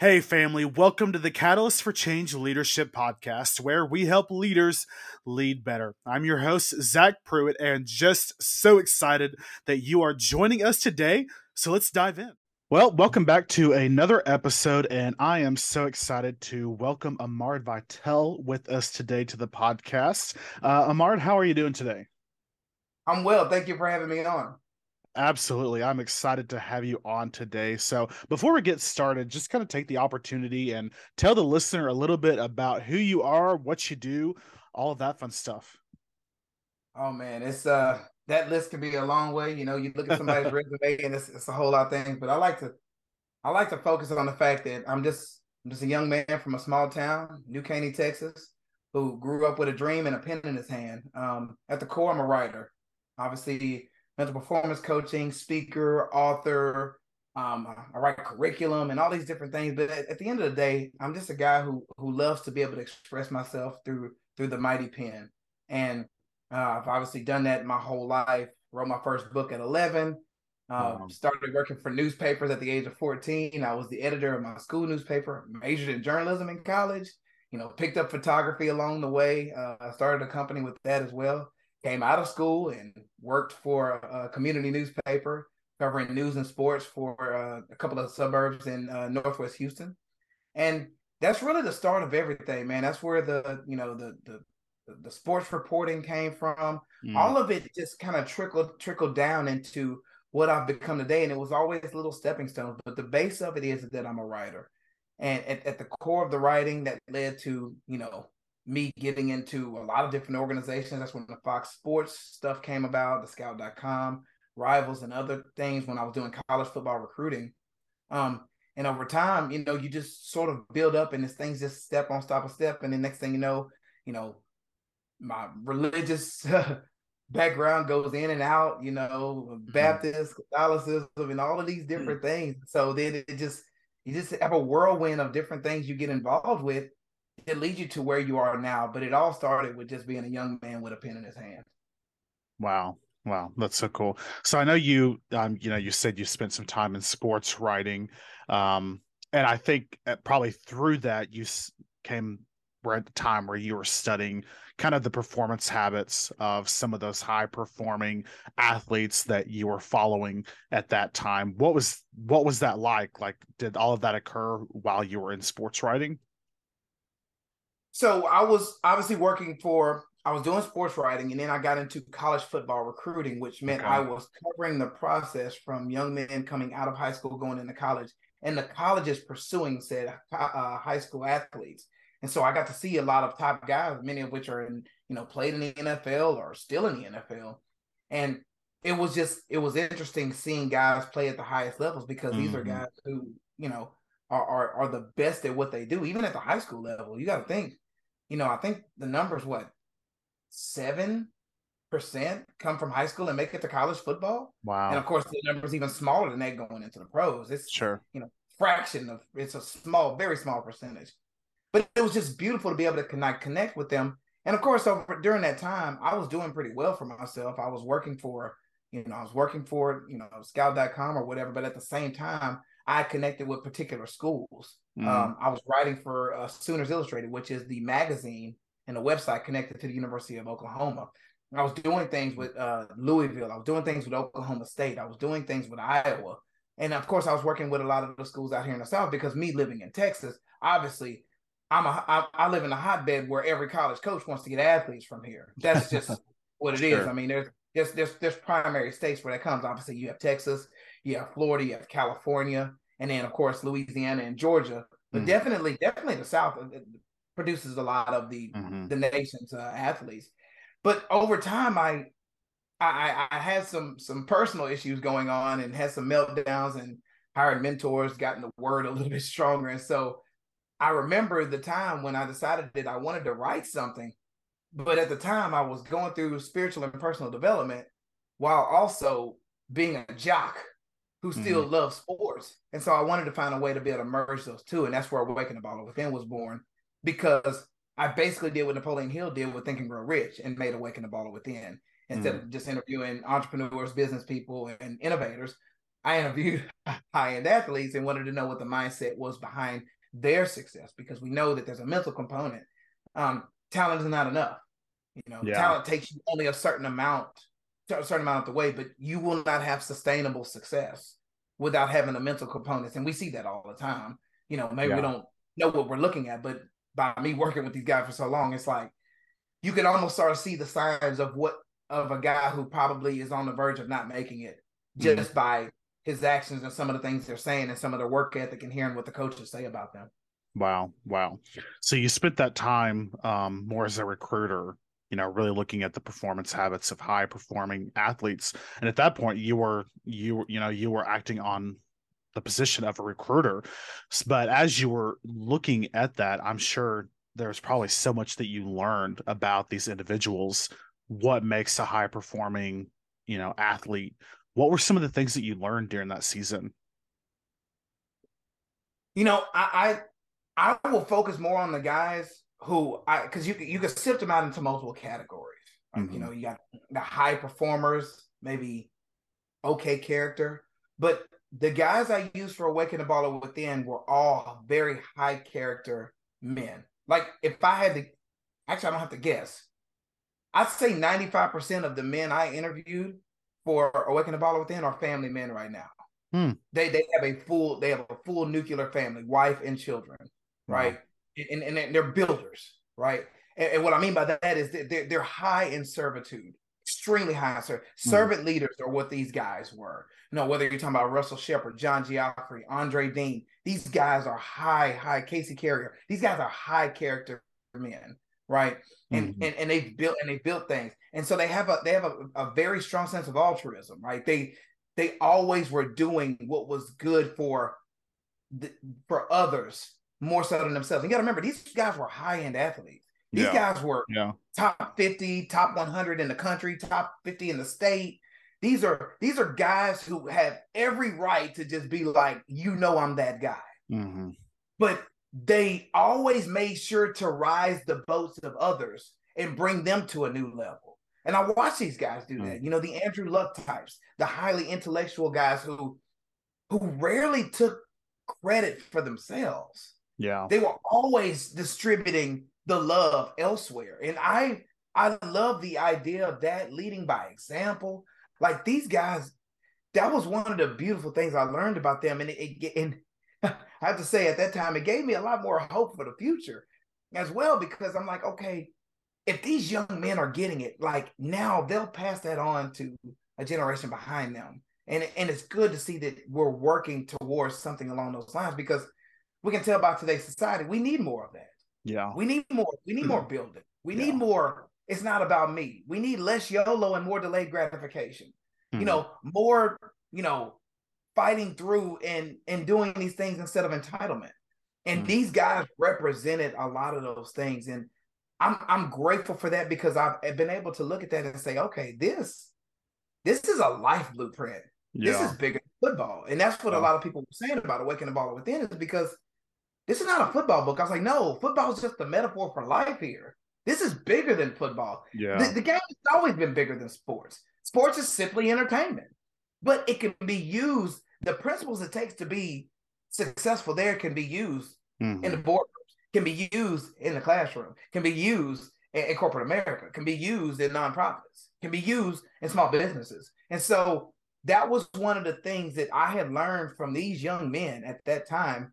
Hey, family, welcome to the Catalyst for Change Leadership Podcast, where we help leaders lead better. I'm your host, Zach Prewitt, and just so excited that you are joining us today. So let's dive in. Well, welcome back to another episode, and I am so excited to welcome Ahmard Vital with us today to the podcast. Uh, Ahmard, how are you doing today? I'm well. Thank you for having me on. Absolutely. I'm excited to have you on today. So, before we get started, just kind of take the opportunity and tell the listener a little bit about who you are, what you do, all of that fun stuff. Oh man, it's uh that list can be a long way. You know, you look at somebody's resume and it's, it's a whole lot of things, but I like to I like to focus on the fact that I'm just I'm just a young man from a small town, New Caney, Texas, who grew up with a dream and a pen in his hand. Um, at the core, I'm a writer. Obviously, mental performance coaching, speaker, author. Um, I write curriculum and all these different things. But at, at, the end of the day, I'm just a guy who who loves to be able to express myself through through the mighty pen. And uh, I've obviously done that my whole life. Wrote my first book at 11. Uh, wow. Started working for newspapers at the age of 14. I was the editor of my school newspaper. Majored in journalism in college. You know, picked up photography along the way. Uh, I started a company with that as well came out of school and worked for a community newspaper covering news and sports for uh, a couple of suburbs in uh, Northwest Houston, and that's really the start of everything, man. That's where the you know the the the sports reporting came from. Mm. All of it just kind of trickled trickled down into what I've become today, and it was always little stepping stones. But the base of it is that I'm a writer, and at, at the core of the writing that led to you know me getting into a lot of different organizations. That's when the Fox Sports stuff came about, the scout.com, rivals, and other things when I was doing college football recruiting. Um, and over time, you know, you just sort of build up and this things just step on stop a step. And the next thing you know, you know, my religious background goes in and out, you know, mm-hmm. Baptist, Catholicism, and all of these mm. different things. So then it just, you just have a whirlwind of different things you get involved with it leads you to where you are now. But it all started with just being a young man with a pen in his hand. Wow. Wow, that's so cool. So I know you, um, you know, you said you spent some time in sports writing, um, and I think uh, probably through that you came we're at the time where you were studying kind of the performance habits of some of those high performing athletes that you were following at that time. What was what was that like? Like, did all of that occur while you were in sports writing? So I was obviously working for I was doing sports writing and then I got into college football recruiting, which meant okay. I was covering the process from young men coming out of high school going into college and the colleges pursuing said uh, high school athletes. And so I got to see a lot of top guys, many of which are in, you know, played in the NFL or still in the NFL. And it was just, it was interesting seeing guys play at the highest levels because mm-hmm. these are mm-hmm. guys who, you know, are, are, are the best at what they do, even at the high school level. You got to think you know, I think the numbers what seven percent come from high school and make it to college football. Wow! And of course, the numbers even smaller than that going into the pros. It's sure you know fraction of it's a small, very small percentage. But it was just beautiful to be able to connect connect with them. And of course, over during that time, I was doing pretty well for myself. I was working for, you know, I was working for, you know, scout.com or whatever. But at the same time, I connected with particular schools. Mm. Um, I was writing for uh, Sooners Illustrated, which is the magazine and the website connected to the University of Oklahoma. I was doing things with uh, Louisville. I was doing things with Oklahoma State. I was doing things with Iowa. And of course, I was working with a lot of the schools out here in the South because me living in Texas, obviously, I'm a I, I live in a hotbed where every college coach wants to get athletes from here. That's just what it sure. is. I mean, there's there's there's there's primary states where that comes. Obviously, you have Texas, you have Florida, you have California, and then of course Louisiana and Georgia. But mm definitely, definitely the South uh, produces a lot of the mm-hmm. the nation's uh, athletes. But over time, I, I I had some some personal issues going on and had some meltdowns and hired mentors, gotten the word a little bit stronger, and so I remember the time when I decided that I wanted to write something, but at the time I was going through spiritual and personal development while also being a jock who still mm-hmm. loves sports. And so I wanted to find a way to be able to merge those two. And that's where Awaken the Baller Within was born because I basically did what Napoleon Hill did with Think and Grow Rich and made Awaken the Baller Within. Instead mm-hmm. of just interviewing entrepreneurs, business people, and innovators, I interviewed high end athletes and wanted to know what the mindset was behind their success because we know that there's a mental component. Um, talent is not enough. You know, yeah. talent takes you only a certain amount, a certain amount of the way, but you will not have sustainable success without having the mental components. And we see that all the time. You know, maybe yeah. we don't know what we're looking at, but by me working with these guys for so long, it's like you can almost start to see the signs of what of a guy who probably is on the verge of not making it mm-hmm. just by his actions and some of the things they're saying and some of their work ethic and hearing what the coaches say about them. Wow, wow. So you spent that time um, more as a recruiter, you know, really looking at the performance habits of high performing athletes. And at that point, you were you you know you were acting on the position of a recruiter. But as you were looking at that, I'm sure there's probably so much that you learned about these individuals. What makes a high performing, you know, athlete? What were some of the things that you learned during that season? You know, I I, I will focus more on the guys who I because you you can sift them out into multiple categories. mm-hmm. You know, you got the high performers, maybe okay character, but the guys I used for Awaken the Baller Within were all very high character men. Like if I had to, actually, I don't have to guess. I'd say 95% of the men I interviewed for Awaken the Baller Within are family men right now. Hmm. They they have a full they have a full nuclear family, wife and children, right? Wow. And, and they're builders, right? And, and, what I mean by that is that they're, they're high in servitude, extremely high in servitude. Hmm. Servant leaders are what these guys were. You know, whether you're talking about Russell Shepard, John Geoffrey, Andre Dean, these guys are high, high Casey Carrier. These guys are high character men, right? And mm-hmm. and and they've built and they built things, and so they have a they have a, a very strong sense of altruism, right? They they always were doing what was good for the, for others more so than themselves. You got to remember, these guys were high end athletes. These yeah. guys were yeah. top 50, top 100 in the country, top 50 in the state. These are these are guys who have every right to just be like, you know, I'm that guy. Mm-hmm. But they always made sure to rise the boats of others and bring them to a new level. And I watch these guys do that. Mm-hmm. You know, the Andrew Luck types, the highly intellectual guys who who rarely took credit for themselves. Yeah. They were always distributing the love elsewhere. And I I love the idea of that leading by example. Like these guys, that was one of the beautiful things I learned about them. And it, it and I have to say at that time, it gave me a lot more hope for the future as well, because I'm like, okay, if these young men are getting it, like now they'll pass that on to a generation behind them. And, and it's good to see that we're working towards something along those lines because we can tell about today's society, we need more of that. Yeah. We need more. We need more building. We yeah. need more. It's not about me. We need less YOLO and more delayed gratification. Mm-hmm. You know, more, you know, fighting through and and doing these things instead of entitlement. And mm-hmm. these guys represented a lot of those things. And I'm I'm grateful for that because I've been able to look at that and say, okay, this this is a life blueprint. Yeah. This is bigger than football. And that's what yeah. a lot of people were saying about awakening the baller within is because this is not a football book. I was like, no, football is just a metaphor for life here. This is bigger than football. Yeah. The, the game has always been bigger than sports. Sports is simply entertainment, but it can be used. The principles it takes to be successful there can be used mm-hmm. in the boardrooms, can be used in the classroom, can be used in, in corporate America, can be used in nonprofits, can be used in small businesses. And so that was one of the things that I had learned from these young men at that time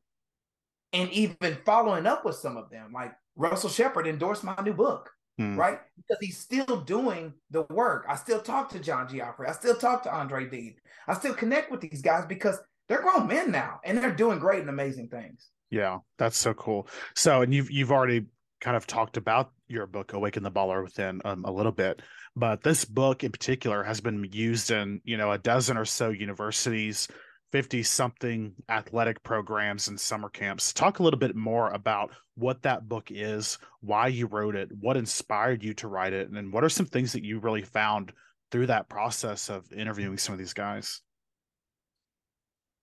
and even following up with some of them, like Russell Shepard endorsed my new book, mm. right? Because he's still doing the work. I still talk to John Geoffrey. I still talk to Andre Dean. I still connect with these guys because they're grown men now and they're doing great and amazing things. Yeah, that's so cool. So, and you've you've already kind of talked about your book awaken the baller within um, a little bit but this book in particular has been used in you know a dozen or so universities 50 something athletic programs and summer camps. Talk a little bit more about what that book is, why you wrote it, what inspired you to write it, and what are some things that you really found through that process of interviewing some of these guys?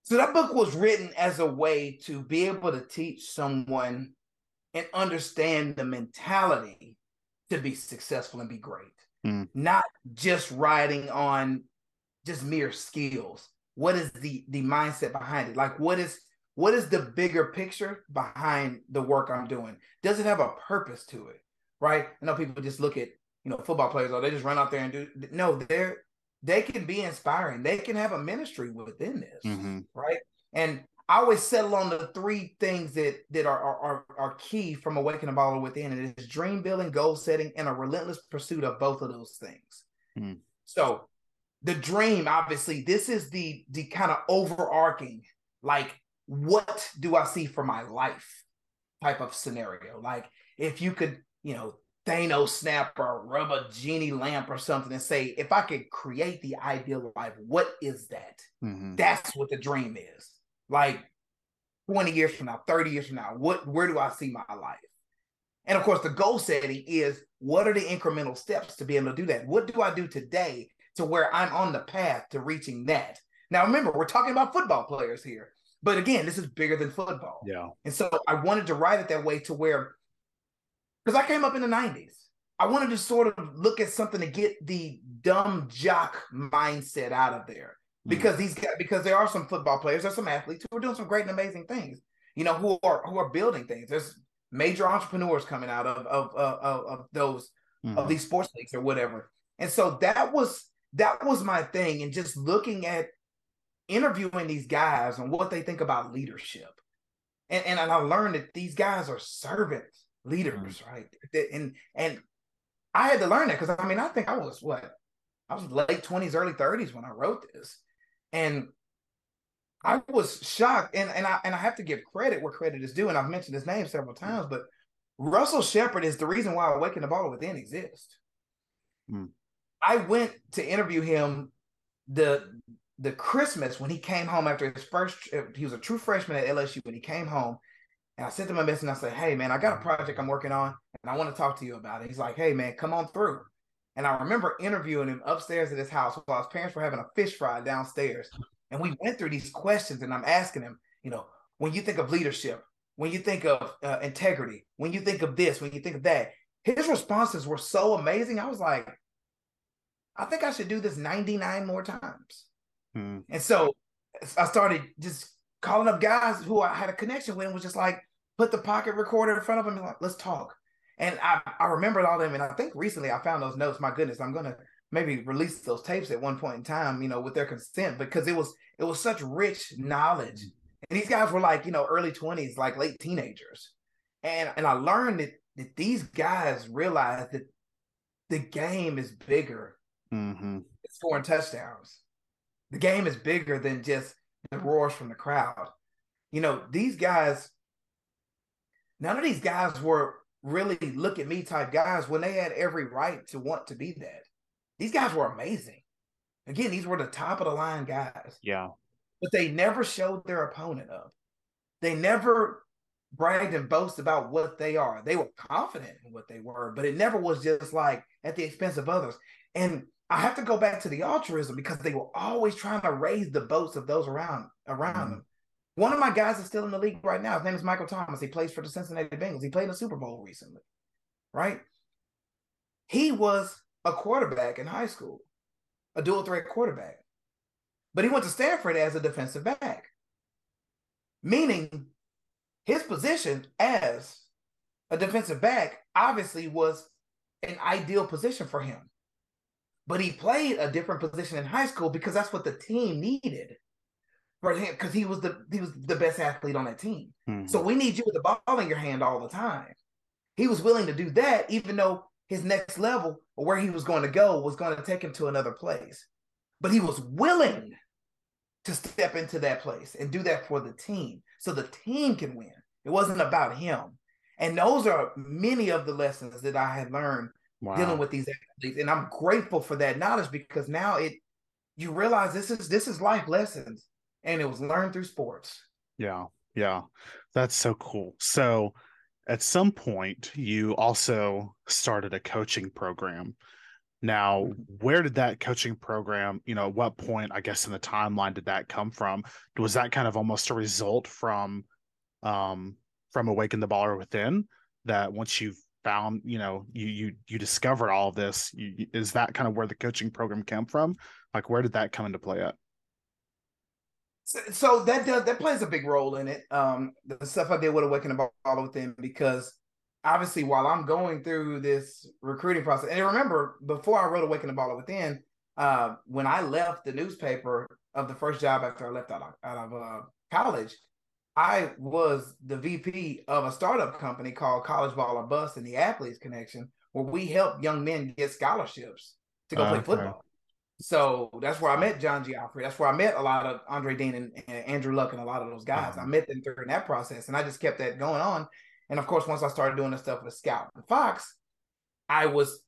So, that book was written as a way to be able to teach someone and understand the mentality to be successful and be great, mm. not just riding on just mere skills what is the the mindset behind it? Like what is what is the bigger picture behind the work I'm doing? Does it have a purpose to it? Right? I know people just look at, you know, football players, or oh, they just run out there and do no, they're they can be inspiring. They can have a ministry within this, mm-hmm. right? And I always settle on the three things that that are are, are key from awakening baller within. and It is dream building, goal setting, and a relentless pursuit of both of those things. Mm. So the dream, obviously, this is the the kind of overarching, like, what do I see for my life type of scenario? Like, if you could, you know, Thanos snap or rub a genie lamp or something and say, if I could create the ideal life, what is that? Mm-hmm. That's what the dream is. Like 20 years from now, 30 years from now, what where do I see my life? And of course, the goal setting is what are the incremental steps to be able to do that? What do I do today to where I'm on the path to reaching that? Now, remember, we're talking about football players here, but again, this is bigger than football. Yeah. And so I wanted to write it that way to where, because I came up in the 90s, I wanted to sort of look at something to get the dumb jock mindset out of there. Hmm. Because mm. these guys, because there are some football players, there's some athletes who are doing some great and amazing things, you know, who are who are building things. There's major entrepreneurs coming out of of of, of those mm-hmm. of these sports leagues or whatever. And so that was that was my thing, and just looking at interviewing these guys and what they think about leadership. And, and, and I learned that these guys are servant leaders, mm-hmm. right? And and I had to learn that because I mean, I think I was what I was late 20s, early 30s when I wrote this. And I was shocked, and and I and I have to give credit where credit is due, and I've mentioned his name several times, but Russell Shepard is the reason why Awaken the Baller Within exists. Hmm. I went to interview him the the Christmas when he came home after his first. He was a true freshman at LSU when he came home, and I sent him a message and I said, "Hey man, I got a project I'm working on, and I want to talk to you about it." He's like, "Hey man, come on through." And I remember interviewing him upstairs at his house while his parents were having a fish fry downstairs. And we went through these questions, and I'm asking him, you know, when you think of leadership, when you think of uh, integrity, when you think of this, when you think of that, his responses were so amazing. I was like, I think I should do this 99 more times. Hmm. And so I started just calling up guys who I had a connection with and was just like, put the pocket recorder in front of them and like, let's talk. And I, I remembered all of them. And I think recently I found those notes. My goodness, I'm going to maybe release those tapes at one point in time, you know, with their consent because it was it was such rich knowledge. And these guys were like, you know, early 20s, like late teenagers. And and I learned that that these guys realized that the game is bigger mm-hmm. scoring touchdowns. The game is bigger than just the roars from the crowd. You know, these guys, none of these guys were really look at me type guys when they had every right to want to be that. These guys were amazing. Again, these were the top of the line guys. Yeah. But they never showed their opponent up. They never bragged and boast about what they are. They were confident in what they were, but it never was just like at the expense of others. And I have to go back to the altruism because they were always trying to raise the boats of those around around mm-hmm. them. One of my guys is still in the league right now. His name is Michael Thomas. He plays for the Cincinnati Bengals. He played in the Super Bowl recently, right? He was a quarterback in high school, a dual threat quarterback. But he went to Stanford as a defensive back, meaning his position as a defensive back obviously was an ideal position for him. But he played a different position in high school because that's what the team needed for him because he was the he was the best athlete on that team. Mm-hmm. So we need you with the ball in your hand all the time. He was willing to do that, even though his next level or where he was going to go was going to take him to another place. But he was willing to step into that place and do that for the team so the team can win. It wasn't about him. And those are many of the lessons that I had learned wow. dealing with these athletes. And I'm grateful for that knowledge because now it you realize this is this is life lessons and it was learned through sports. Yeah. Yeah. That's so cool. So at some point you also started a coaching program. Now, mm-hmm. where did that coaching program, you know, what point, I guess, in the timeline did that come from? Was that kind of almost a result from um from Awaken the Baller Within that once you've found, you know, you you you discovered all of this, you, is that kind of where the coaching program came from? Like where did that come into play at? So, so that does that plays a big role in it. Um, the stuff I did with Awakening the Baller Within because obviously while I'm going through this recruiting process, and remember before I wrote Awakening the Baller Within, uh, when I left the newspaper of the first job after I left out of, out of uh, college, I was the VP of a startup company called College Ball or Bust in the Athletes Connection, where we help young men get scholarships to go play football. So that's where I met John Geoffrey. That's where I met a lot of Andre Dean and, and Andrew Luck and a lot of those guys. Uh-huh. I met them during that process, and I just kept that going on. And of course, once I started doing the stuff with Scout and Fox, I was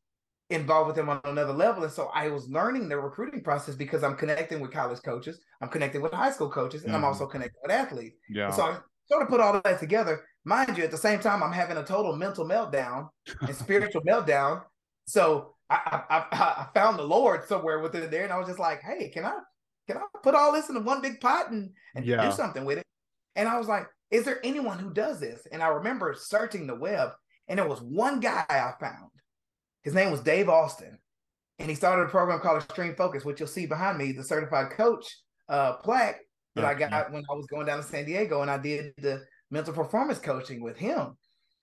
involved with them on another level. And so I was learning the recruiting process because I'm connecting with college coaches, I'm connecting with high school coaches, and mm-hmm. I'm also connecting with athletes. Yeah. And so I sort of put all of that together. Mind you, at the same time, I'm having a total mental meltdown and spiritual meltdown. So I, I, I found the Lord somewhere within there, and I was just like, "Hey, can I can I put all this in one big pot and, and yeah. do something with it?" And I was like, "Is there anyone who does this?" And I remember searching the web, and there was one guy I found. His name was Dave Austin, and he started a program called Extreme Focus, which you'll see behind me, the certified coach uh, plaque that I got when I was going down to San Diego, and I did the mental performance coaching with him.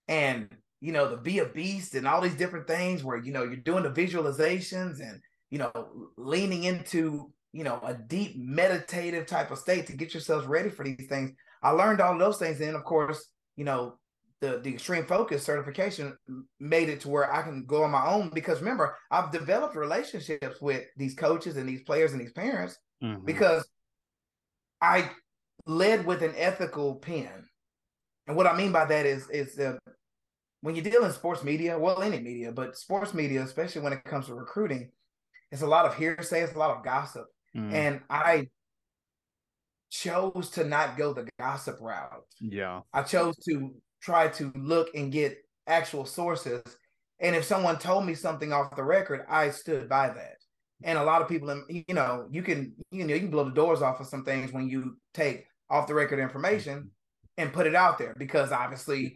And you know, the be a beast and all these different things where, you know, you're doing the visualizations and, you know, leaning into, you know, a deep meditative type of state to get yourselves ready for these things. I learned all those things. And of course, you know, the, the extreme focus certification made it to where I can go on my own because remember, I've developed relationships with these coaches and these players and these parents mm-hmm. because I led with an ethical pen. And what I mean by that is is the when you deal in sports media, well, any media, but sports media, especially when it comes to recruiting, it's a lot of hearsay, it's a lot of gossip. Mm. And I chose to not go the gossip route. Yeah. I chose to try to look and get actual sources. And if someone told me something off the record, I stood by that. And a lot of people, you know, you can, you know, you can blow the doors off of some things when you take off the record information and put it out there because obviously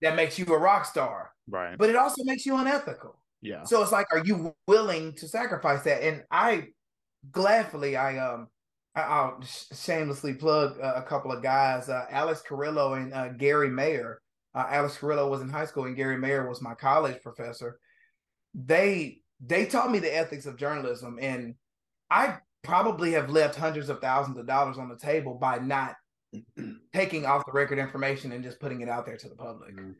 that makes you a rock star. Right. But it also makes you unethical. Yeah. So it's like, are you willing to sacrifice that? And I gladly, I um, I, will shamelessly plug uh, a couple of guys, uh, Alex Carrillo and uh, Gary Mayer. Uh, Alex Carrillo was in high school, and Gary Mayer was my college professor. They they taught me the ethics of journalism, and I probably have left hundreds of thousands of dollars on the table by not taking off the record information and just putting it out there to the public. Mm-hmm.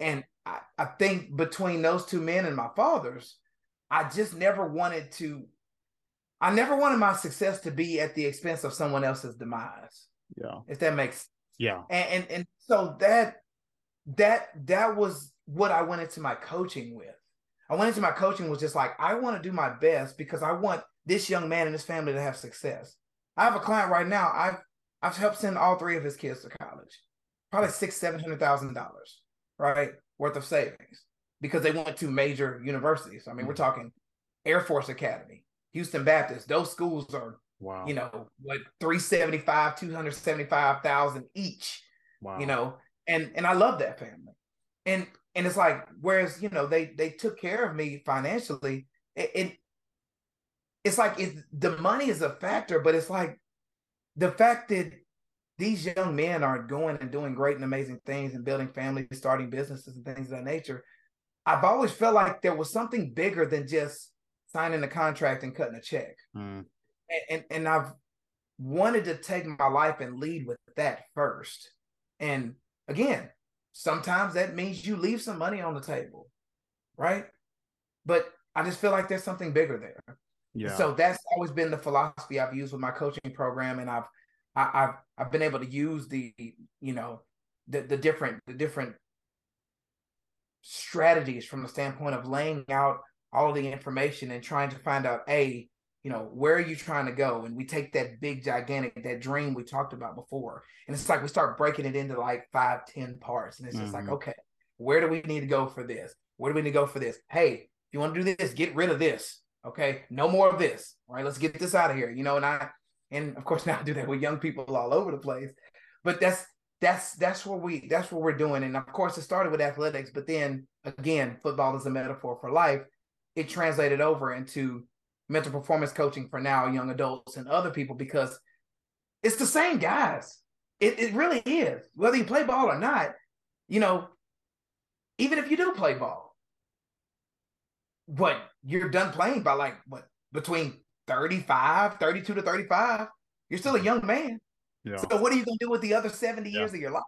And I, I think between those two men and my father's, I just never wanted to, I never wanted my success to be at the expense of someone else's demise. Yeah. If that makes sense. yeah. And and, and so that that that was what I went into my coaching with. I went into my coaching was just like I want to do my best because I want this young man and his family to have success. I have a client right now. I've I've helped send all three of his kids to college, probably six, seven hundred thousand dollars, right, worth of savings because they went to major universities. I mean, we're mm-hmm. talking Air Force Academy, Houston Baptist. Those schools are, wow. you know, what three seventy five, two hundred seventy five thousand each. Wow. You know, and and I love that family, and and it's like whereas you know they they took care of me financially. It, it it's like it, the money is a factor, but it's like the fact that these young men are going and doing great and amazing things and building families, starting businesses and things of that nature, I've always felt like there was something bigger than just signing a contract and cutting a check. Mm. And, and, and I've wanted to take my life and lead with that first. And again, sometimes that means you leave some money on the table, right? But I just feel like there's something bigger there. Yeah. So that's always been the philosophy I've used with my coaching program, and I've I, have I've been able to use the you know the the different the different strategies from the standpoint of laying out all the information and trying to find out a you know where are you trying to go and we take that big gigantic that dream we talked about before and it's like we start breaking it into like five ten parts and it's just mm-hmm. like okay where do we need to go for this where do we need to go for this hey if you want to do this get rid of this Okay, no more of this. All right, let's get this out of here. You know, and I and of course now I do that with young people all over the place. But that's that's that's what we that's what we're doing. And of course it started with athletics, but then again, football is a metaphor for life. It translated over into mental performance coaching for now young adults and other people because it's the same guys. It it really is. Whether you play ball or not, you know, even if you do play ball, what you're done playing by like what between 35, 32 to 35, you're still a mm-hmm. young man. Yeah. So what are you gonna do with the other 70 yeah. years of your life?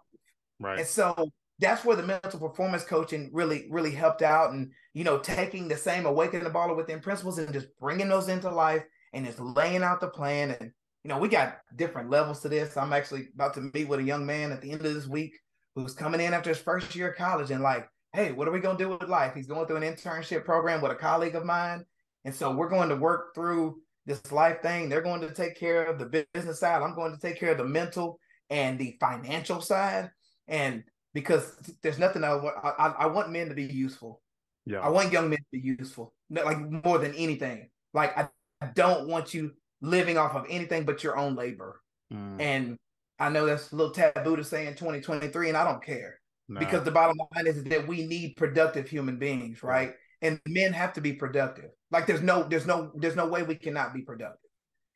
Right. And so that's where the mental performance coaching really, really helped out. And, you know, taking the same awakening the baller within principles and just bringing those into life and just laying out the plan. And, you know, we got different levels to this. I'm actually about to meet with a young man at the end of this week who's coming in after his first year of college and like, hey, what are we going to do with life? He's going through an internship program with a colleague of mine. And so we're going to work through this life thing. They're going to take care of the business side. I'm going to take care of the mental and the financial side. And because there's nothing I want. I, I want men to be useful. Yeah. I want young men to be useful, like more than anything. Like I, I don't want you living off of anything but your own labor. Mm. And I know that's a little taboo to say in 2023, and I don't care no. because the bottom line is that we need productive human beings, right? And men have to be productive. Like there's no, there's no, there's no way we cannot be productive.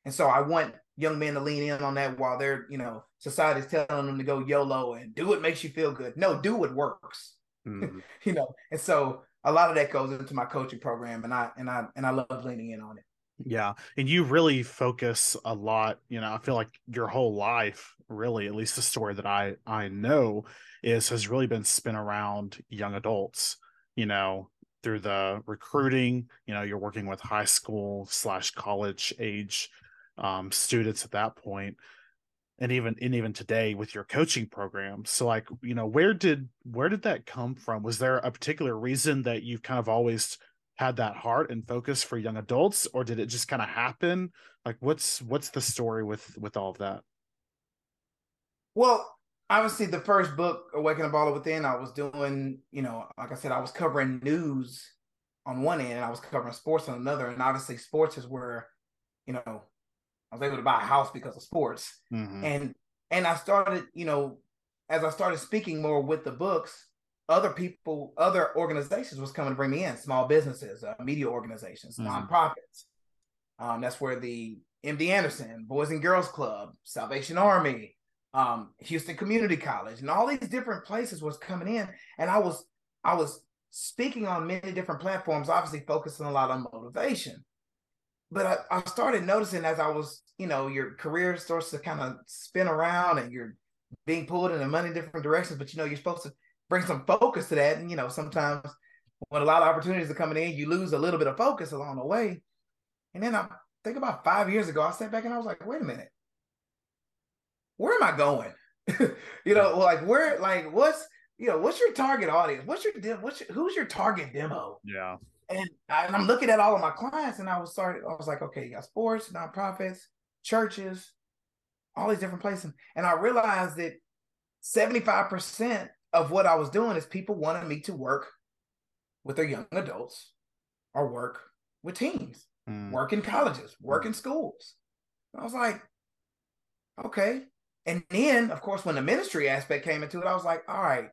And so I want young men to lean in on that while they're, you know, society's telling them to go YOLO and do what makes you feel good. No, do what works. Mm-hmm. you know, and so a lot of that goes into my coaching program and I and I and I love leaning in on it. Yeah. And you really focus a lot, you know, I feel like your whole life, really, at least the story that I I know is has really been spent around young adults, you know, through the recruiting, you know, you're working with high school slash college age um, students at that point and even and even today with your coaching program. So like you know where did where did that come from? Was there a particular reason that you've kind of always had that heart and focus for young adults or did it just kind of happen? Like what's what's the story with with all of that? Well obviously the first book awaken the baller within i was doing you know like i said i was covering news on one end and i was covering sports on another. And obviously sports is where you know I was able to buy a house because of sports. Mm-hmm. And and I started, you know, as I started speaking more with the books, other people, other organizations was coming to bring me in, small businesses, uh, media organizations, mm-hmm. nonprofits. Um, that's where the MD Anderson, Boys and Girls Club, Salvation Army, um, Houston Community College, and all these different places was coming in. And I was I was speaking on many different platforms, obviously focusing a lot on motivation but I, I, started noticing as I was, you know, your career starts to kind of spin around and you're being pulled in a many different directions, but you know, you're supposed to bring some focus to that. And, you know, sometimes when a lot of opportunities are coming in, you lose a little bit of focus along the way. And then I think about five years ago, I sat back and I was like, wait a minute, where am I going? you know, like where, like what's, you know, what's your target audience? What's your, what's your, who's your target demo? Yeah and, I, and I'm looking at all of my clients, and I was started. I was like, okay, you got sports, nonprofits, churches, all these different places, and I realized that 75 percent of what I was doing is people wanted me to work with their young adults or work with teens, mm. work in colleges, work in schools. I was like, okay. And then, of course, when the ministry aspect came into it, I was like, all right,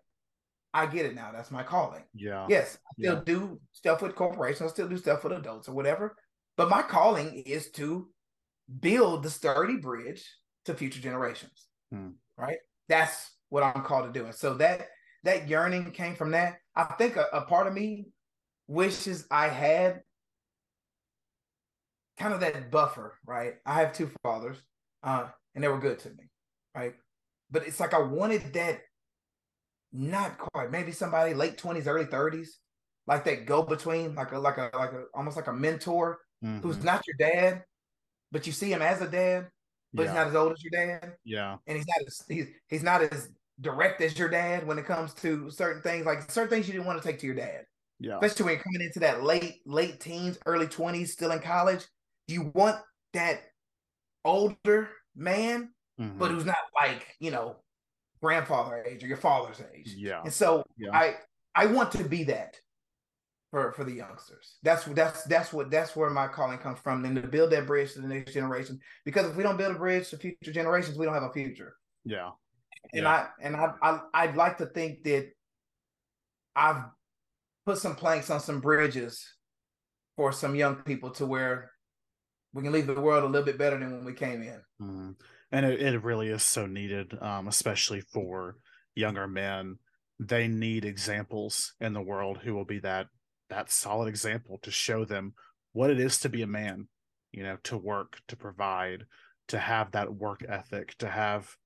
I get it now. That's my calling. Yeah. Yes, I still yeah. do stuff with corporations. I still do stuff with adults or whatever. But my calling is to build the sturdy bridge to future generations. Hmm. Right. That's what I'm called to do. And so that that yearning came from that. I think a, a part of me wishes I had kind of that buffer, right? I have two fathers, uh, and they were good to me, right? But it's like I wanted that not quite. Maybe somebody late twenties, early thirties, like that go between, like a like a like a almost like a mentor mm-hmm. who's not your dad, but you see him as a dad, but yeah. he's not as old as your dad. Yeah, and he's not as he's he's not as direct as your dad when it comes to certain things. Like certain things you didn't want to take to your dad. Yeah, especially when you're coming into that late late teens, early twenties, still in college. You want that older man, mm-hmm. but who's not like you know grandfather age or your father's age. Yeah. And so yeah. I I want to be that for for the youngsters. That's that's that's what that's where my calling comes from. And to build that bridge to the next generation. Because if we don't build a bridge to future generations, we don't have a future. Yeah. And yeah. I and I, I I'd like to think that I've put some planks on some bridges for some young people to where we can leave the world a little bit better than when we came in. Mm-hmm. And it, it really is so needed, um, especially for younger men. They need examples in the world who will be that that solid example to show them what it is to be a man, you know, to work, to provide, to have that work ethic, to have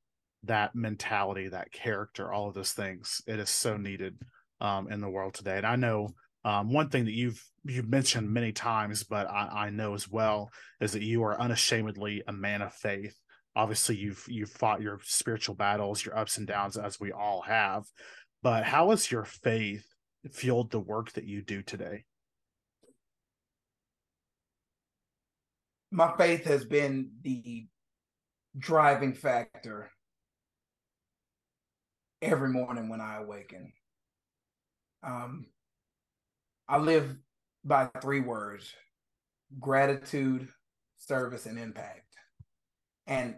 that mentality, that character, all of those things. It is so needed um, in the world today. And I know um, one thing that you've you've mentioned many times, but I, I know as well is that you are unashamedly a man of faith. Obviously, you've you've fought your spiritual battles, your ups and downs, as we all have. But how has your faith fueled the work that you do today? My faith has been the driving factor every morning when I awaken. Um, I live by three words gratitude, service, and impact. And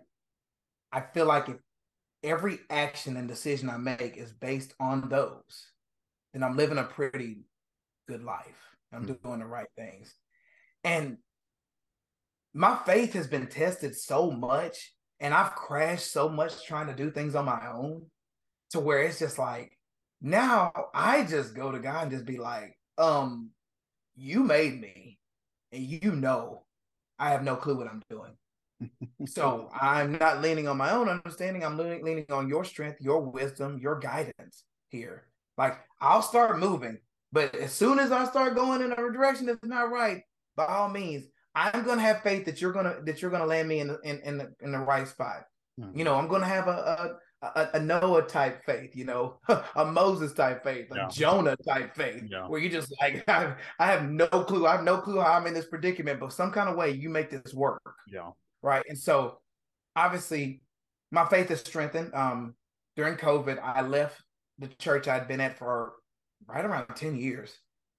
I feel like if every action and decision I make is based on those, then I'm living a pretty good life. I'm mm-hmm. doing the right things. And my faith has been tested so much, and I've crashed so much trying to do things on my own to where it's just like now I just go to God and just be like, um, you made me, and you know I have no clue what I'm doing. So I'm not leaning on my own understanding. I'm leaning, leaning on your strength, your wisdom, your guidance here. Like I'll start moving, but as soon as I start going in a direction that's not right, by all means, I'm gonna have faith that you're gonna that you're gonna land me in the in, in the in the right spot. Mm-hmm. You know, I'm gonna have a, a a, Noah type faith, you know, a Moses type faith, a yeah. Jonah type faith, yeah. where you just like I, I have no clue, I have no clue how I'm in this predicament, but some kind of way you make this work. Yeah. Right. And so obviously my faith is strengthened. Um during COVID, I left the church I'd been at for right around 10 years.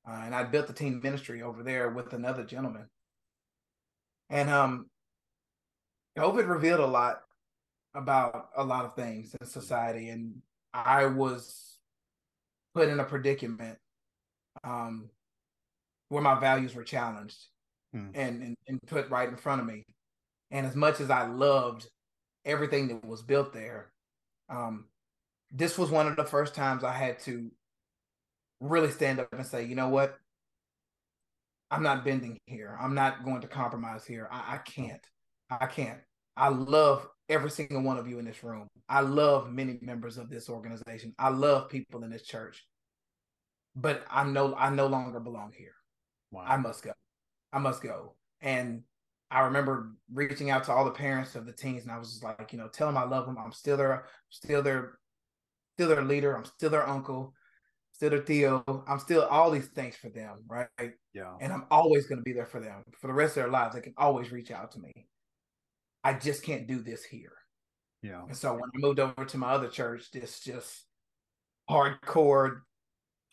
Uh, and I built a team ministry over there with another gentleman. And um, COVID revealed a lot about a lot of things in society. And I was put in a predicament um, where my values were challenged hmm. and, and, and put right in front of me. And as much as I loved everything that was built there, um, this was one of the first times I had to really stand up and say, you know what? I'm not bending here. I'm not going to compromise here. I, I can't. I can't. I love every single one of you in this room. I love many members of this organization. I love people in this church. But I know I no longer belong here. Wow. I must go. I must go. And I remember reaching out to all the parents of the teens, and I was just like, you know, tell them I love them. I'm still their, still their still their leader. I'm still their uncle, still their Theo. I'm still all these things for them, right? Yeah. And I'm always going to be there for them for the rest of their lives. They can always reach out to me. I just can't do this here. Yeah. And so when I moved over to my other church, this just hardcore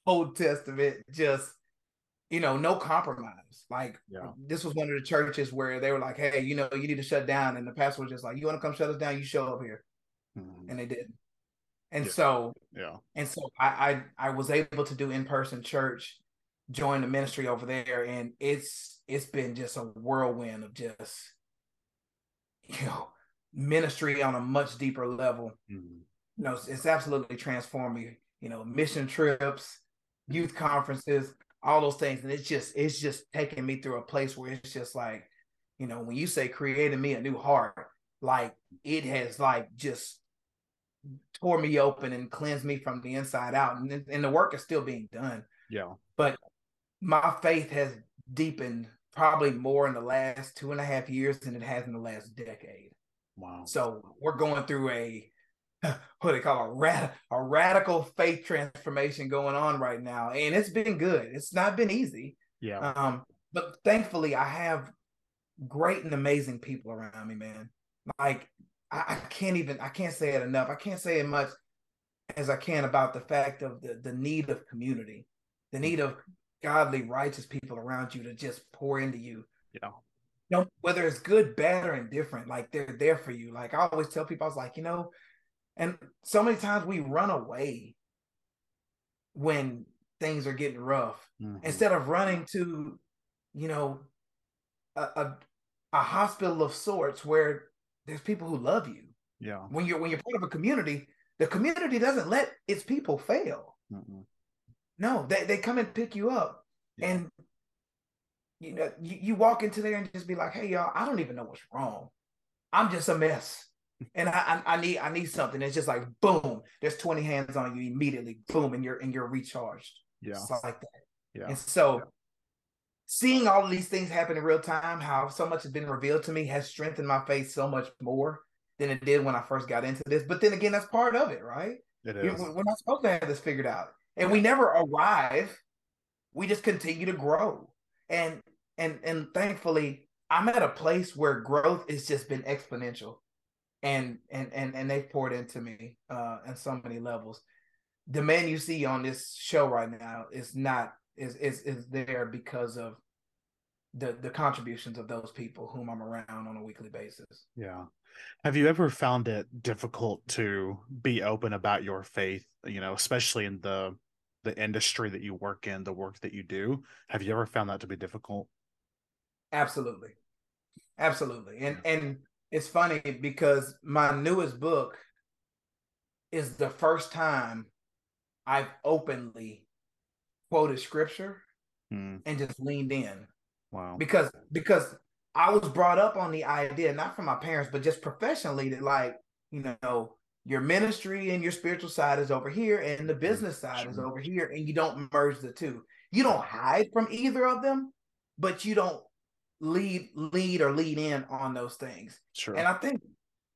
Old Testament, just you know, no compromise. Like yeah. this was one of the churches where they were like, "Hey, you know, you need to shut down," and the pastor was just like, "You want to come shut us down? You show up here," mm-hmm. and they didn't. And yeah. so, yeah. And so I, I I was able to do in person church, join the ministry over there, and it's it's been just a whirlwind of just you know ministry on a much deeper level. Mm-hmm. You know, it's, it's absolutely transformed me. You know, mission trips, youth conferences, all those things, and it's just it's just taking me through a place where it's just like, you know, when you say creating me a new heart, like it has like just tore me open and cleansed me from the inside out. And, and the work is still being done. Yeah. But my faith has deepened probably more in the last two and a half years than it has in the last decade. Wow. So we're going through a what they call a rad- a radical faith transformation going on right now. And it's been good. It's not been easy. Yeah. Um, but thankfully I have great and amazing people around me, man. Like I, I can't even I can't say it enough. I can't say it much as I can about the fact of the the need of community, the need of godly, righteous people around you to just pour into you. Yeah. You know, whether it's good, bad, or indifferent, like they're there for you. Like I always tell people, I was like, you know, and so many times we run away when things are getting rough mm-hmm. instead of running to, you know, a, a, a hospital of sorts where there's people who love you. Yeah. When you're when you're part of a community, the community doesn't let its people fail. Mm-mm. No, they, they come and pick you up. Yeah. And you know, you, you walk into there and just be like, hey y'all, I don't even know what's wrong. I'm just a mess. And I, I, I need I need something. It's just like boom, there's 20 hands on you immediately, boom, and you're and you're recharged. Yeah. It's like that. Yeah. And so yeah. seeing all of these things happen in real time, how so much has been revealed to me has strengthened my faith so much more than it did when I first got into this. But then again, that's part of it, right? It is. We're not supposed to have this figured out, and we never arrive. We just continue to grow, and and and thankfully, I'm at a place where growth has just been exponential, and and and and they've poured into me uh, on so many levels. The man you see on this show right now is not is is is there because of the the contributions of those people whom I'm around on a weekly basis. Yeah. Have you ever found it difficult to be open about your faith, you know, especially in the the industry that you work in, the work that you do? Have you ever found that to be difficult? Absolutely. Absolutely. And and it's funny because my newest book is the first time I've openly quoted scripture mm. and just leaned in. Wow. Because because I was brought up on the idea, not from my parents, but just professionally, that like, you know, your ministry and your spiritual side is over here and the business side sure. is over here, and you don't merge the two. You don't hide from either of them, but you don't lead lead or lead in on those things. Sure. And I think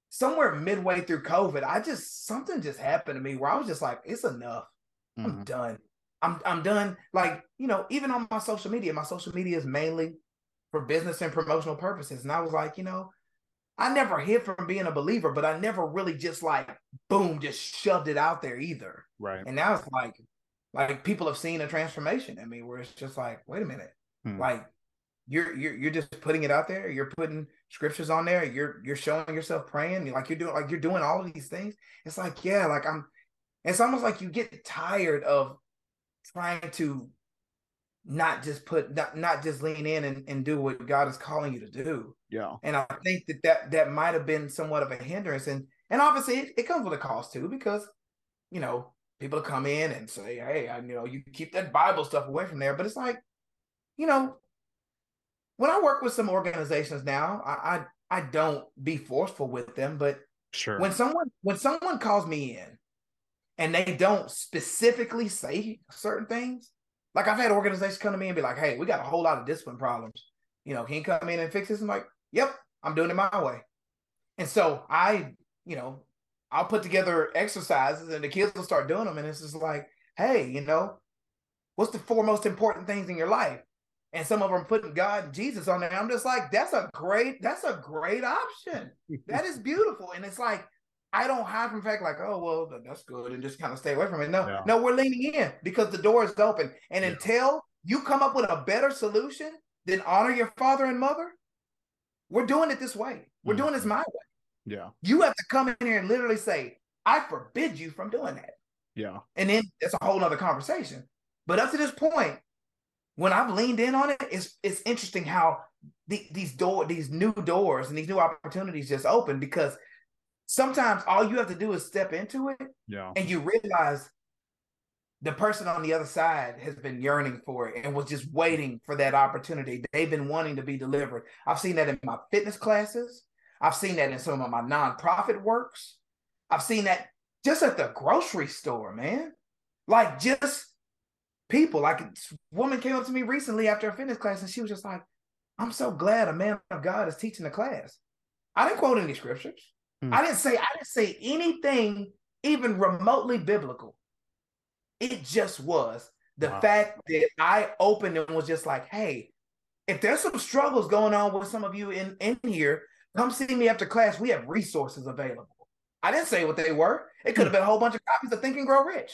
somewhere midway through COVID, I just something just happened to me where I was just like, it's enough. Mm-hmm. I'm done. I'm I'm done. Like, you know, even on my social media, my social media is mainly for business and promotional purposes. And I was like, you know, I never hid from being a believer, but I never really just like boom, just shoved it out there either. Right. And now it's like, like people have seen a transformation in me where it's just like, wait a minute, hmm. like you're you're you're just putting it out there. You're putting scriptures on there. You're you're showing yourself praying. Like you're doing like you're doing all of these things. It's like yeah, like I'm. It's almost like you get tired of trying to not just put not, not just lean in and, and do what God is calling you to do. Yeah. And I think that that, that might have been somewhat of a hindrance. And and obviously it, it comes with a cost too, because you know, people come in and say, Hey, I you know, you keep that Bible stuff away from there. But it's like, you know, when I work with some organizations now, I I, I don't be forceful with them, but sure when someone when someone calls me in and they don't specifically say certain things, like I've had organizations come to me and be like, "Hey, we got a whole lot of discipline problems. You know, can you come in and fix this?" I'm like, "Yep, I'm doing it my way." And so I, you know, I'll put together exercises and the kids will start doing them, and it's just like, "Hey, you know, what's the four most important things in your life?" And some of them putting God and Jesus on there. I'm just like, "That's a great, that's a great option. that is beautiful." And it's like I don't hide from fact like, oh well, that's good, and just kind of stay away from it. No, yeah. no, we're leaning in because the door is open. And yeah. until you come up with a better solution than honor your father and mother, we're doing it this way. We're mm-hmm. doing this my way. Yeah. You have to come in here and literally say, I forbid you from doing that. Yeah. And then it's a whole other conversation. But up to this point, when I've leaned in on it, it's it's interesting how the, these door these new doors and these new opportunities just open because sometimes all you have to do is step into it yeah. and you realize the person on the other side has been yearning for it and was just waiting for that opportunity. They've been wanting to be delivered. I've seen that in my fitness classes. I've seen that in some of my nonprofit works. I've seen that just at the grocery store, man. Like just people. Like a woman came up to me recently after a fitness class and she was just like, I'm so glad a man of God is teaching the class. I didn't quote any scriptures. Hmm. I didn't say I didn't say anything even remotely biblical. It just was the wow. fact that I opened and was just like, hey, if there's some struggles going on with some of you in, in here, come see me after class. We have resources available. I didn't say what they were. It could have been a whole bunch of copies of Think and Grow Rich.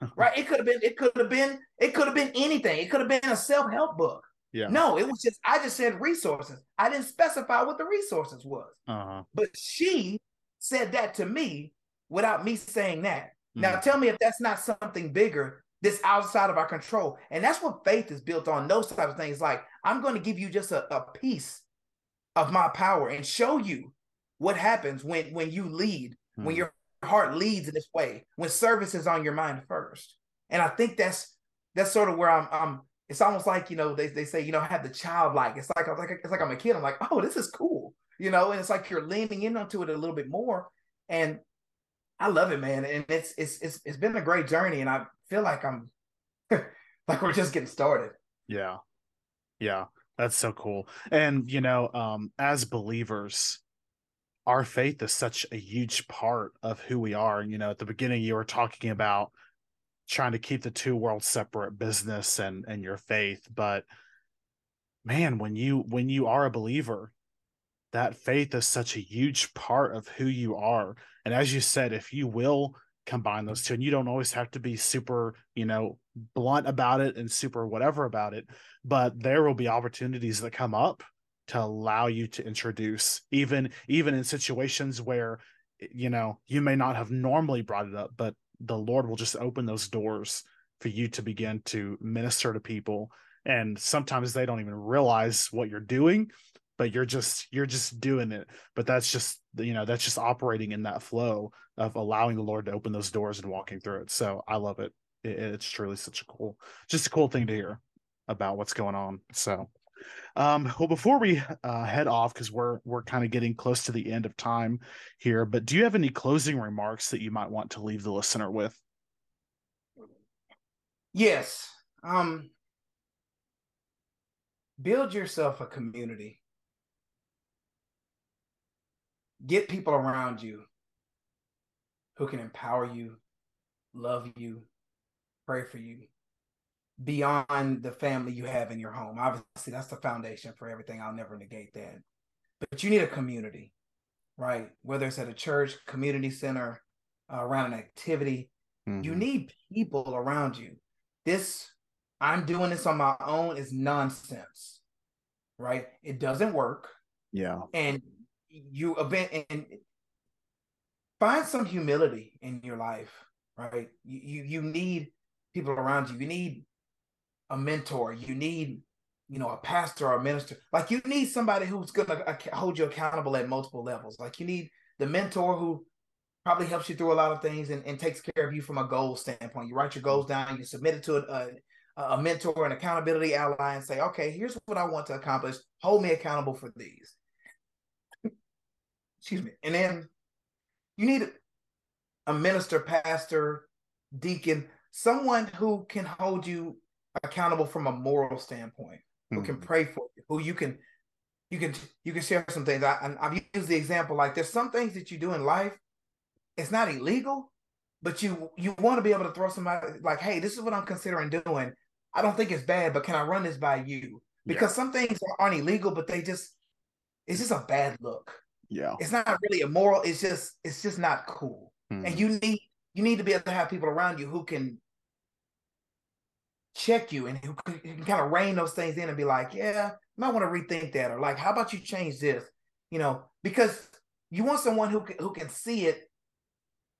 right? It could have been, it could have been, it could have been anything. It could have been a self-help book. Yeah. No, it was just I just said resources. I didn't specify what the resources was. Uh-huh. But she said that to me without me saying that. Mm. Now tell me if that's not something bigger that's outside of our control. And that's what faith is built on. Those types of things. Like I'm going to give you just a, a piece of my power and show you what happens when when you lead, mm-hmm. when hmm. Heart leads in this way, when service is on your mind first. And I think that's that's sort of where I'm I'm it's almost like, you know, they, they say, you know, have the childlike. It's like I'm like it's like I'm a kid. I'm like, oh, this is cool. You know, and it's like you're leaning in onto it a little bit more. And I love it, man. And it's it's it's it's been a great journey. And I feel like I'm like we're just getting started. Yeah. Yeah. That's so cool. And you know, um, as believers, our faith is such a huge part of who we are. and You know, at the beginning you were talking about trying to keep the two worlds separate, business and and your faith, but man, when you when you are a believer, that faith is such a huge part of who you are. And as you said, if you will combine those two, and you don't always have to be super, you know, blunt about it and super whatever about it, but there will be opportunities that come up to allow you to introduce even even in situations where you know you may not have normally brought it up but the lord will just open those doors for you to begin to minister to people. And sometimes they don't even realize what you're doing but you're just you're just doing it. But that's just you know that's just operating in that flow of allowing the lord to open those doors and walking through it. So i love it, it it's truly such a cool just a cool thing to hear about what's going on. So um, well before we uh, head off because we're we're kind of getting close to the end of time here but do you have any closing remarks that you might want to leave the listener with? Yes um build yourself a community. Get people around you who can empower you, love you, pray for you beyond the family you have in your home. Obviously, that's the foundation for everything. I'll never negate that. But you need a community, right? Whether it's at a church, community center, uh, around an activity, mm-hmm. you need people around you. This, I'm doing this on my own, is nonsense, right? It doesn't work. Yeah. And you event and find some humility in your life, right? You, you you need people around you. You need a mentor. You need you know a pastor or a minister. Like you need somebody who's going to hold you accountable at multiple levels. Like you need the mentor who probably helps you through a lot of things and, and takes care of you from a goal standpoint. You write your goals down. You submit it to a, uh, a, a mentor, an accountability ally, and say, okay, here's what I want to accomplish. Hold me accountable for these excuse me. And then you need a minister, pastor, deacon, someone who can hold you accountable from a moral standpoint, who mm-hmm. can pray for you, who you can you can you can share some things. I, I've used the example like there's some things that you do in life. It's not illegal, but you you want to be able to throw somebody like, hey, this is what I'm considering doing. I don't think it's bad, but can I run this by you? Because yeah. some things aren't illegal, but they just it's just a bad look yeah it's not really immoral it's just it's just not cool mm-hmm. and you need you need to be able to have people around you who can check you and who can, kind of rein those things in and be like yeah I might want to rethink that or like how about you change this you know because you want someone who can, who can see it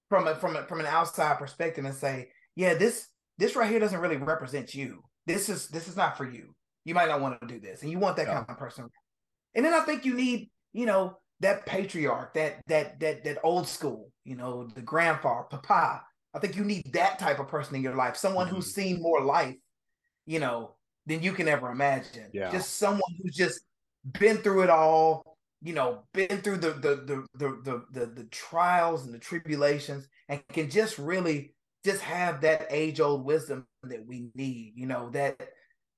from a, from a, from an outside perspective and say yeah this this right here doesn't really represent you this is this is not for you you might not want to do this and you want that yeah. kind of person and then i think you need you know that patriarch, that that that that old school, you know, the grandfather, papa. I think you need that type of person in your life, someone mm-hmm. who's seen more life, you know, than you can ever imagine. Yeah. Just someone who's just been through it all, you know, been through the the the the the, the, the trials and the tribulations, and can just really just have that age old wisdom that we need. You know that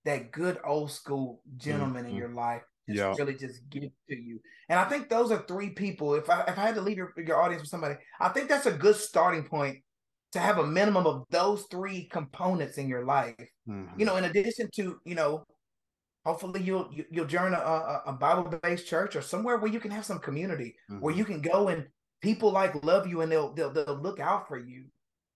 that good old school gentleman mm-hmm. in your life yeah. really just give to you. And I think those are three people. If I if I had to leave your, your audience with somebody, I think that's a good starting point to have a minimum of those three components in your life. Mm-hmm. You know, in addition to you know, hopefully you'll you, will you will join a, a, a Bible based church or somewhere where you can have some community mm-hmm. where you can go and people like love you and they'll they'll they'll look out for you,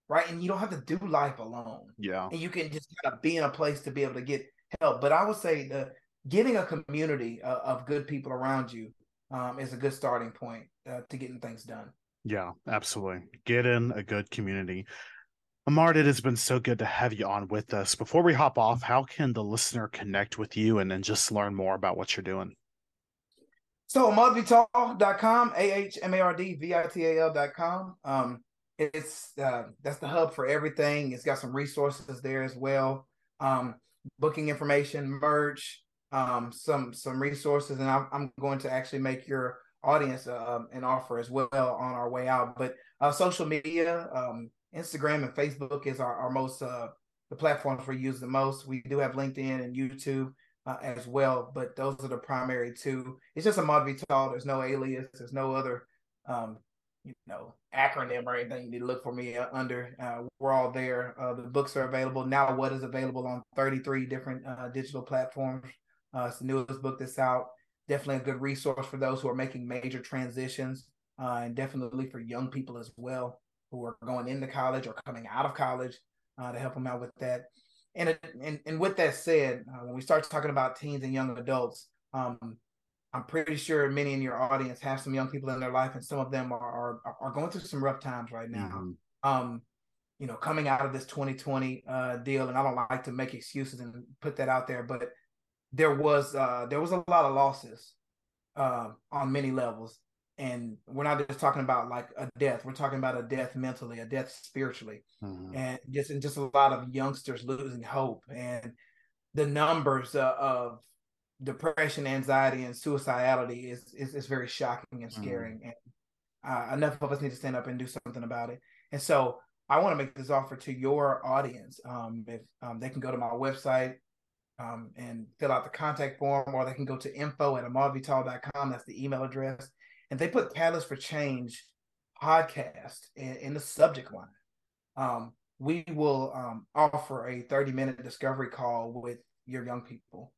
right? And you don't have to do life alone. Yeah, and you can just kind of be in a place to be able to get help. But I would say the getting a community uh, of good people around you um, is a good starting point uh, to getting things done. Yeah, absolutely. Get in a good community. Ahmard, it has been so good to have you on with us. Before we hop off, how can the listener connect with you and then just learn more about what you're doing? So ahmardvital.com, A-H-M-A-R-D-V-I-T-A-L.com. Um, it's uh, that's the hub for everything. It's got some resources there as well. Um, booking information, merch, um, some some resources, and I'm, I'm going to actually make your audience uh, an offer as well on our way out. But uh, social media, um, Instagram and Facebook is our, our most uh, the platforms we use the most. We do have LinkedIn and YouTube uh, as well, but those are the primary two. It's just Ahmard Vital. There's no alias. There's no other, um, you know, acronym or anything you need to look for me uh, under. Uh, we're all there. Uh, the books are available now. What is available on 33 different digital platforms. It's the newest book that's out. Definitely a good resource for those who are making major transitions, and definitely for young people as well who are going into college or coming out of college to help them out with that and and, and with that said, uh, when we start talking about teens and young adults, um, I'm pretty sure many in your audience have some young people in their life, and some of them are are, are going through some rough times right now. Mm-hmm. Um, you know, coming out of this 2020 uh, deal, and I don't like to make excuses and put that out there, but there was uh, there was a lot of losses uh, on many levels, and we're not just talking about like a death. We're talking about a death mentally a death spiritually. Mm-hmm. and just and just a lot of youngsters losing hope. And the numbers uh, of depression anxiety and suicidality is is, is very shocking and scaring mm-hmm. and uh, enough of us need to stand up and do something about it. And so i want to make this offer to your audience. Um, if um, they can go to my website um, and fill out the contact form or they can go to info at ahmardvital.com that's the email address and they put Catalyst for Change podcast in, in the subject line, um, we will um, offer a 30 minute discovery call with your young people.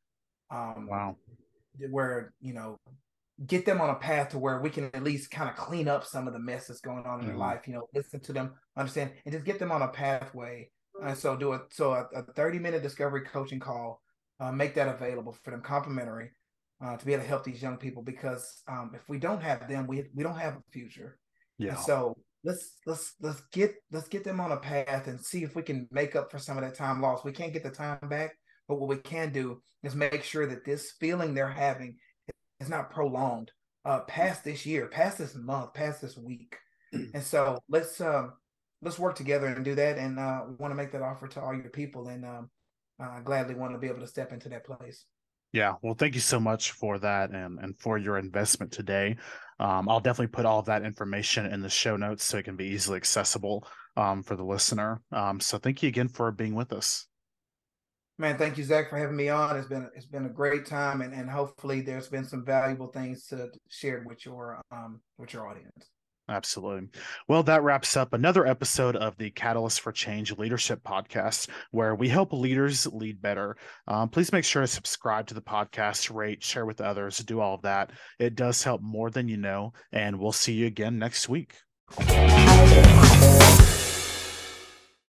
Um, wow. Where, you know, get them on a path to where we can at least kind of clean up some of the mess that's going on in mm-hmm. their life, you know, listen to them, understand, and just get them on a pathway. And so do it. So a, a 30 minute discovery coaching call, uh, make that available for them complimentary uh, to be able to help these young people because um, if we don't have them, we we don't have a future. Yeah. And so let's let's let's get let's get them on a path and see if we can make up for some of that time lost. We can't get the time back, but what we can do is make sure that this feeling they're having is not prolonged uh, past this year, past this month, past this week. and so let's um, let's work together and do that. And uh, want to make that offer to all your people, and um, uh, gladly want to be able to step into that place. Yeah, well, thank you so much for that and and for your investment today. Um, I'll definitely put all of that information in the show notes so it can be easily accessible um, for the listener. Um, so thank you again for being with us. Man, thank you, Zach, for having me on. It's been it's been a great time, and, and hopefully there's been some valuable things to share with your um with your audience. Absolutely. Well, that wraps up another episode of the Catalyst for Change Leadership Podcast, where we help leaders lead better. Um, please make sure to subscribe to the podcast, rate, share with others, do all of that. It does help more than you know. And we'll see you again next week.